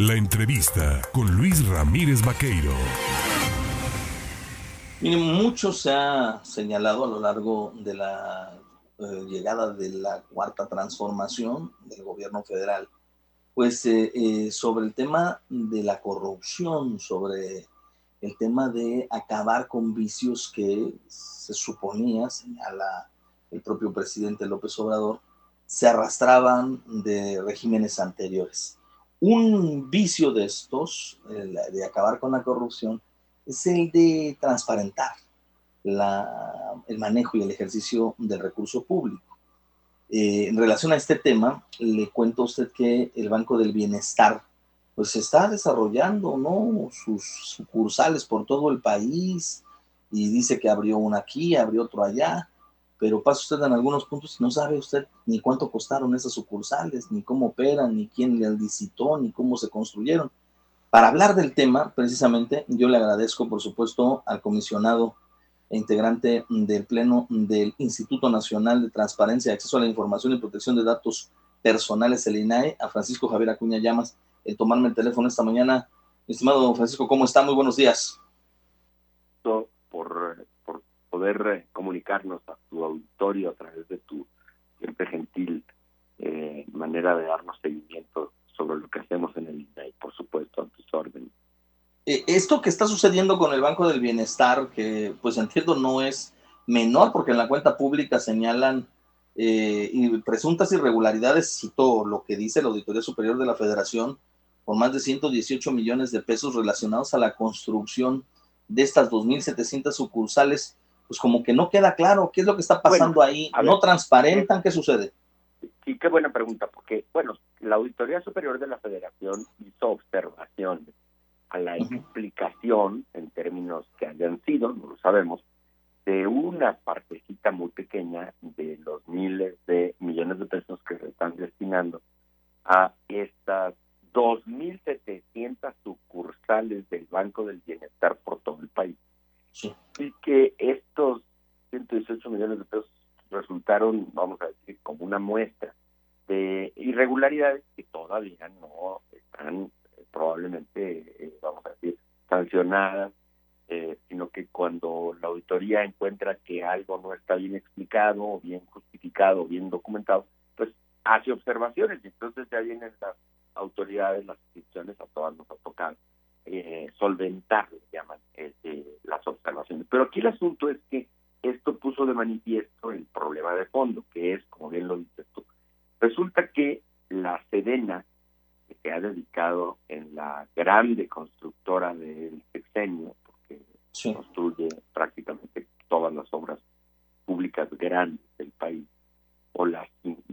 La entrevista con Luis Ramírez Vaqueiro. Miren, mucho se ha señalado a lo largo de la eh, llegada de la cuarta transformación del gobierno federal, pues eh, eh, sobre el tema de la corrupción, sobre el tema de acabar con vicios que se suponía, señala el propio presidente López Obrador, se arrastraban de regímenes anteriores. Un vicio de estos, de acabar con la corrupción, es el de transparentar el manejo y el ejercicio del recurso público. Eh, en relación a este tema, le cuento a usted que el Banco del Bienestar pues está desarrollando ¿no? sus sucursales por todo el país y dice que abrió una aquí, abrió otro allá, pero pasa usted en algunos puntos y no sabe usted ni cuánto costaron esas sucursales, ni cómo operan, ni quién le licitó, ni cómo se construyeron. Para hablar del tema, precisamente, yo le agradezco, por supuesto, al comisionado e integrante del Pleno del Instituto Nacional de Transparencia, Acceso a la Información y Protección de Datos Personales, el INAE, a Francisco Javier Acuña Llamas, el tomarme el teléfono esta mañana. Estimado don Francisco, ¿cómo está? Muy buenos días. Poder eh, comunicarnos a tu auditorio a través de tu siempre gentil eh, manera de darnos seguimiento sobre lo que hacemos en el INAE, por supuesto, a tus órdenes. Eh, esto que está sucediendo con el Banco del Bienestar, que pues entiendo no es menor, porque en la cuenta pública señalan presuntas irregularidades, cito lo que dice la Auditoría Superior de la Federación, por más de 118 millones de pesos relacionados a la construcción de estas 2.700 sucursales, pues como que no queda claro qué es lo que está pasando ahí, no transparentan, ¿qué sucede? Sí, qué buena pregunta, porque, bueno, la Auditoría Superior de la Federación hizo observaciones a la explicación, en términos que hayan sido, no lo sabemos, de una partecita muy pequeña de los miles de millones de pesos que se están destinando a estas 2.700 sucursales del Banco del Bienestar por todo el país. Y que estos 118 millones de pesos resultaron, vamos a decir, como una muestra de irregularidades que todavía no están probablemente, eh, vamos a decir, sancionadas, eh, sino que cuando la auditoría encuentra que algo no está bien explicado, bien justificado, bien documentado, pues hace observaciones y entonces ya vienen las autoridades, las instituciones, a todas nos ha tocado eh, solventar, llaman, las observaciones. Pero aquí el asunto es que puso de manifiesto el problema de fondo, que es, como bien lo dices tú, resulta que la Sedena que se ha dedicado en la grande constructora del sexenio, porque construye prácticamente todas las obras públicas grandes del país, o las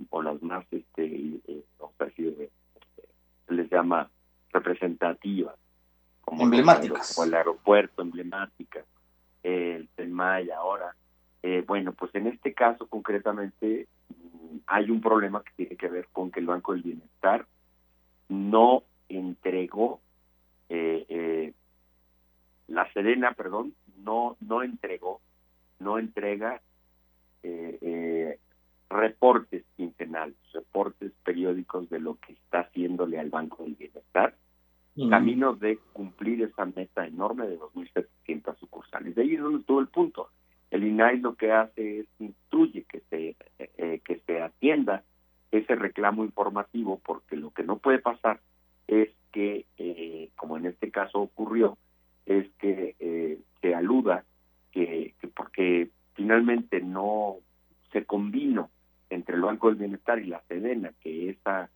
o las más, este, eh, no sé si se les llama representativas, como emblemáticas, o el aeropuerto emblemática, el Telmay ahora. Eh, bueno, pues en este caso concretamente mm, hay un problema que tiene que ver con que el Banco del Bienestar no entregó eh, eh, la Serena, perdón, no no entregó, no entrega eh, reportes quincenales, reportes periódicos de lo que está haciéndole al Banco del Bienestar, camino de cumplir esa meta enorme de 2.700 sucursales. De ahí es donde estuvo el punto. El INAI lo que hace es instruye que se que se atienda ese reclamo informativo, porque lo que no puede pasar es que, eh, como en este caso ocurrió, es que eh, se aluda que, porque finalmente no se combinó entre el Banco del Bienestar y la Sedena, que esa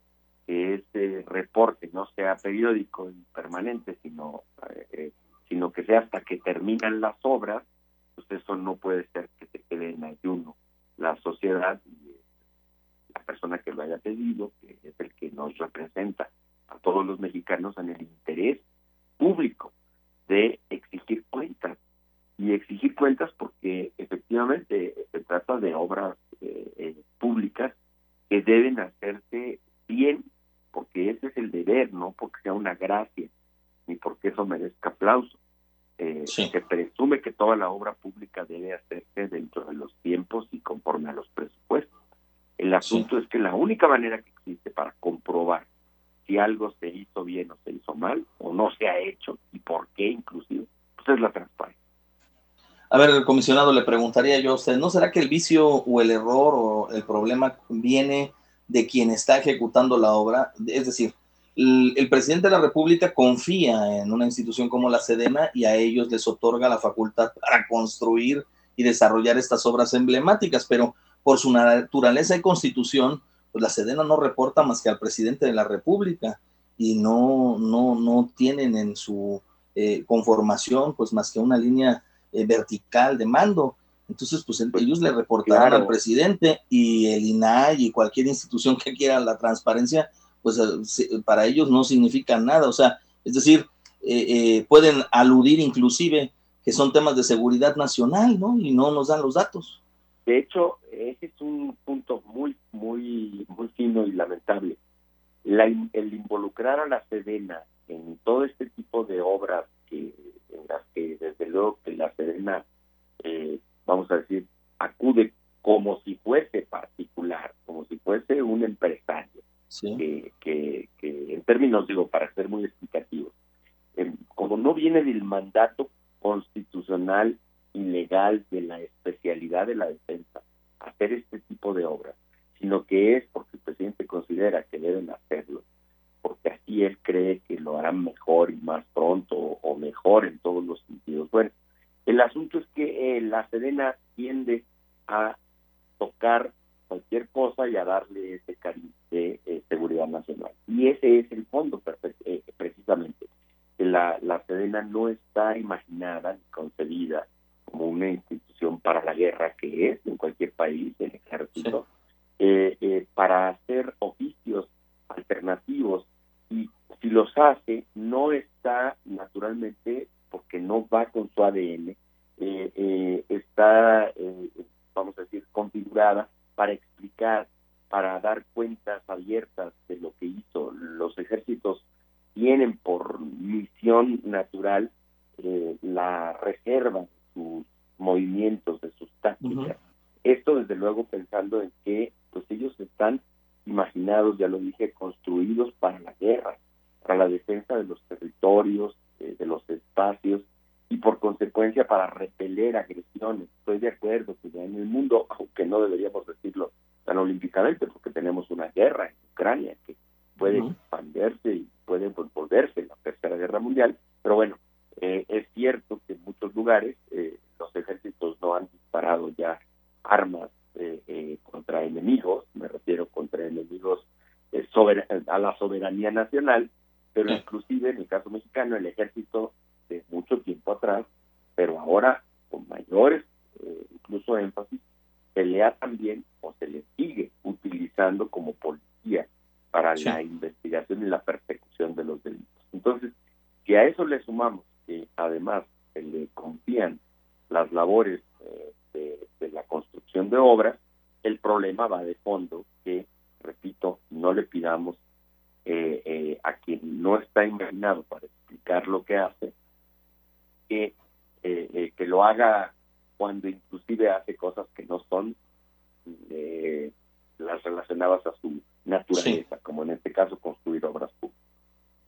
que ese reporte no sea periódico y permanente, sino eh, sino que sea hasta que terminan las obras, eso no puede ser que se quede en ayuno la sociedad la persona que lo haya pedido, que es el que nos representa a todos los mexicanos en el interés público de exigir cuentas. Y exigir cuentas porque efectivamente se trata de obras eh, eh, públicas que deben hacerse bien, porque ese es el deber, no porque sea una gracia, ni porque eso merezca aplauso. Eh, Se presume que toda la obra pública debe hacerse dentro de los tiempos y conforme a los presupuestos. El asunto es que la única manera que existe para comprobar si algo se hizo bien o se hizo mal, o no se ha hecho, y por qué inclusive, pues es la transparencia. A ver, el comisionado le preguntaría yo a usted, ¿no será que el vicio o el error o el problema viene de quien está ejecutando la obra? Es decir, el, el, presidente de la República confía en una institución como la Sedena y a ellos les otorga la facultad para construir y desarrollar estas obras emblemáticas, pero por su naturaleza y constitución, pues la Sedena no reporta más que al presidente de la República y no, no, no tienen en su eh, conformación pues más que una línea eh, vertical de mando. Entonces, pues ellos le reportarán claro. al presidente y el INAI y cualquier institución que quiera la transparencia, pues eh, para ellos no significa nada. O sea, es decir, eh, eh, pueden aludir inclusive que son temas de seguridad nacional, ¿no? Y no nos dan los datos. De hecho, ese es un punto muy, muy, muy fino y lamentable. La, el involucrar a la Sedena en todo este tipo de obras que, en las que desde luego que la Sedena, eh, vamos a decir, acude como si fuese particular, como si fuese un empresario, que, que, que, en términos, digo, para ser muy explicativos, eh, como no viene del mandato constitucional y legal de la especialidad de la defensa hacer este tipo de obras, sino que es porque el presidente considera que deben hacerlo, porque así él cree que lo harán mejor y más pronto o mejor en todos los sentidos. Bueno, el asunto es que eh, la Sedena tiende a tocar cualquier cosa y a darle ese cariz de eh, seguridad nacional. Y ese es el fondo eh, precisamente. La, la Sedena no está imaginada ni concebida como una institución para la guerra que es en cualquier país, el ejército, sí. eh, eh, para hacer oficios alternativos y si los hace no está naturalmente porque no va con su ADN, está, eh, vamos a decir, configurada para explicar, para dar cuentas abiertas de lo que hizo. Los ejércitos tienen por misión natural eh, la reserva de sus movimientos, de sus tácticas. Uh -huh. Esto desde luego pensando en que pues ellos están imaginados, ya lo dije, construidos para la guerra, para la defensa de los territorios, eh, de los espacios y por consecuencia para repeler agresiones. Estoy de acuerdo que ya en el mundo, aunque no deberíamos decirlo tan olímpicamente, porque tenemos una guerra en Ucrania que puede uh -huh. expandirse y puede volverse la tercera guerra mundial, pero bueno, eh, es cierto que en muchos lugares eh, los ejércitos no han disparado ya armas eh, eh, contra enemigos, me refiero contra enemigos eh, a la soberanía nacional, pero inclusive en el caso mexicano el ejército de mucho tiempo atrás, pero ahora con mayores eh, incluso énfasis, pelea también o se le sigue utilizando como policía para sí. la investigación y la persecución de los delitos. Entonces, si a eso le sumamos que además se le confían las labores eh, de, de, la construcción de obras, el problema va de fondo que, repito, no le pidamos eh, eh, a quien no está imaginado para explicar lo que hace, que, eh, eh, que lo haga cuando inclusive hace cosas que no son eh, las relacionadas a su naturaleza, sí. como en este caso construir obras públicas.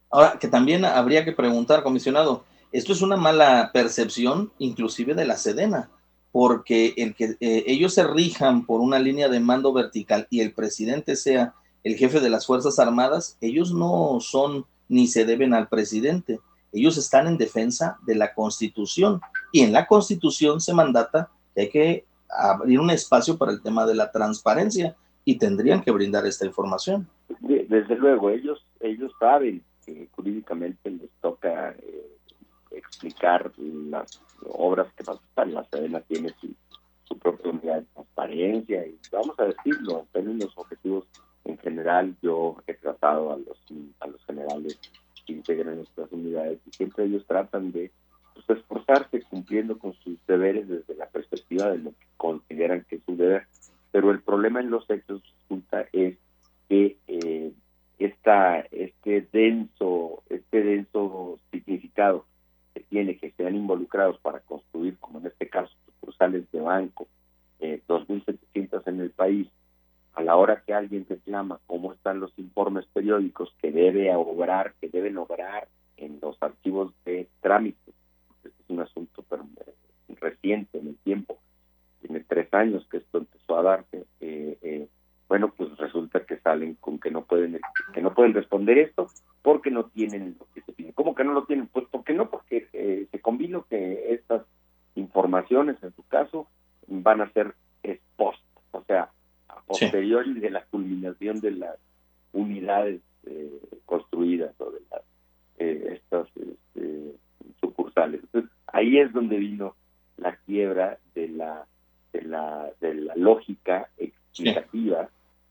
Ahora, que también habría que preguntar, comisionado, esto es una mala percepción inclusive de la Sedena, porque el que eh, ellos se rijan por una línea de mando vertical y el presidente sea el jefe de las Fuerzas Armadas, ellos no son ni se deben al presidente, ellos están en defensa de la Constitución y en la Constitución se mandata que hay que abrir un espacio para el tema de la transparencia y tendrían que brindar esta información. Desde luego, ellos ellos saben que jurídicamente les toca eh, explicar las obras que pasan. La Sedena tiene su, su propia unidad de transparencia y vamos a decirlo, en términos objetivos en general yo he tratado a los a los generales que integran estas unidades y siempre ellos tratan de pues, esforzarse cumpliendo con sus deberes desde la perspectiva de lo que consideran que es su deber. Pero el problema en los hechos resulta es que eh, este denso, este denso significado que tiene que sean involucrados para construir, como en este caso, sucursales de banco, eh, 2.700 en el país, a a la hora que alguien reclama cómo están los informes periódicos que debe obrar, que deben obrar en los archivos de trámite, este es un asunto eh, reciente en el tiempo, tiene tres años que esto empezó a darse, eh, eh, bueno, pues resulta que salen con que no pueden que no pueden responder esto porque no tienen lo que se pide. ¿Cómo que no lo tienen? Pues porque no, porque eh, se combinó que estas informaciones, en su caso, van a ser post, o sea, a posteriori de la culminación de las unidades eh, construidas o de las eh, estas este, sucursales. Entonces, ahí es donde vino la quiebra de la de la, de la lógica explicativa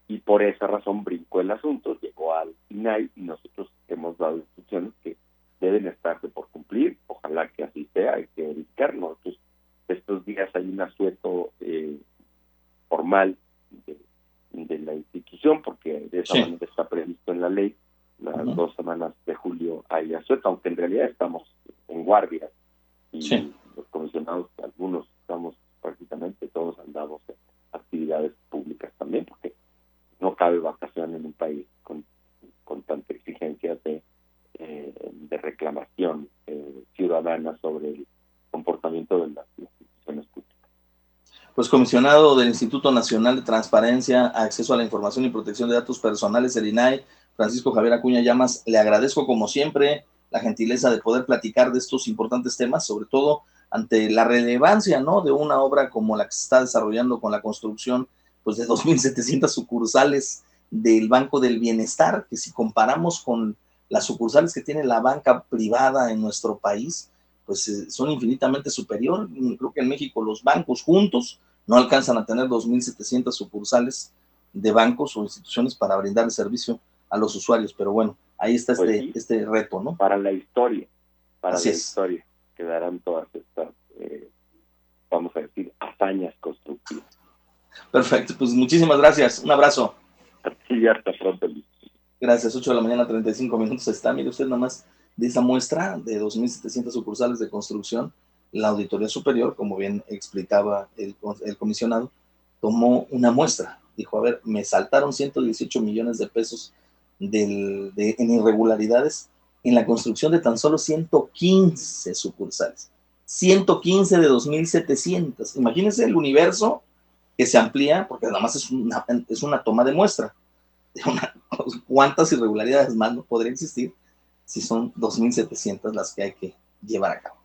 y por esa razón brincó el asunto, llegó al INAI y nosotros hemos dado instrucciones que deben estarse por cumplir, ojalá que así sea, hay que verificar, nosotros estos días hay un asueto eh, formal está previsto en la ley, las dos semanas de julio hay asueto, aunque en realidad estamos en guardia. Y los comisionados, algunos estamos prácticamente todos andamos en actividades públicas también, porque no cabe vacación en un país con, con tanta exigencia de, eh, de reclamación eh, ciudadana sobre el comportamiento de las instituciones públicas. Pues comisionado del Instituto Nacional de Transparencia, Acceso a la Información y Protección de Datos Personales, el INAI, Francisco Javier Acuña Llamas, le agradezco como siempre la gentileza de poder platicar de estos importantes temas, sobre todo ante la relevancia, ¿no? De una obra como la que se está desarrollando con la construcción pues de 2.700 sucursales del Banco del Bienestar, que si comparamos con las sucursales que tiene la banca privada en nuestro país, pues eh, son infinitamente superior. Creo que en México los bancos juntos no alcanzan a tener 2.700 sucursales de bancos o instituciones para brindar el servicio a los usuarios, pero bueno, ahí está pues este, este reto, ¿no? Para la historia, para la historia, quedarán todas estas, eh, vamos a decir, hazañas constructivas. Perfecto, pues muchísimas gracias. Un abrazo. Sí, hasta pronto. Gracias, 8 de la mañana, 35 minutos está. Mire usted nada más de esta muestra de 2.700 sucursales de construcción. La Auditoría Superior, como bien explicaba el, comisionado, tomó una muestra. Dijo, a ver, me saltaron 118 millones de pesos del, de, en irregularidades en la construcción de tan solo 115 sucursales. 115 de 2.700. Imagínense el universo que se amplía, porque nada más es una, es una toma de muestra. ¿Cuántas irregularidades más no podría existir si son 2.700 las que hay que llevar a cabo?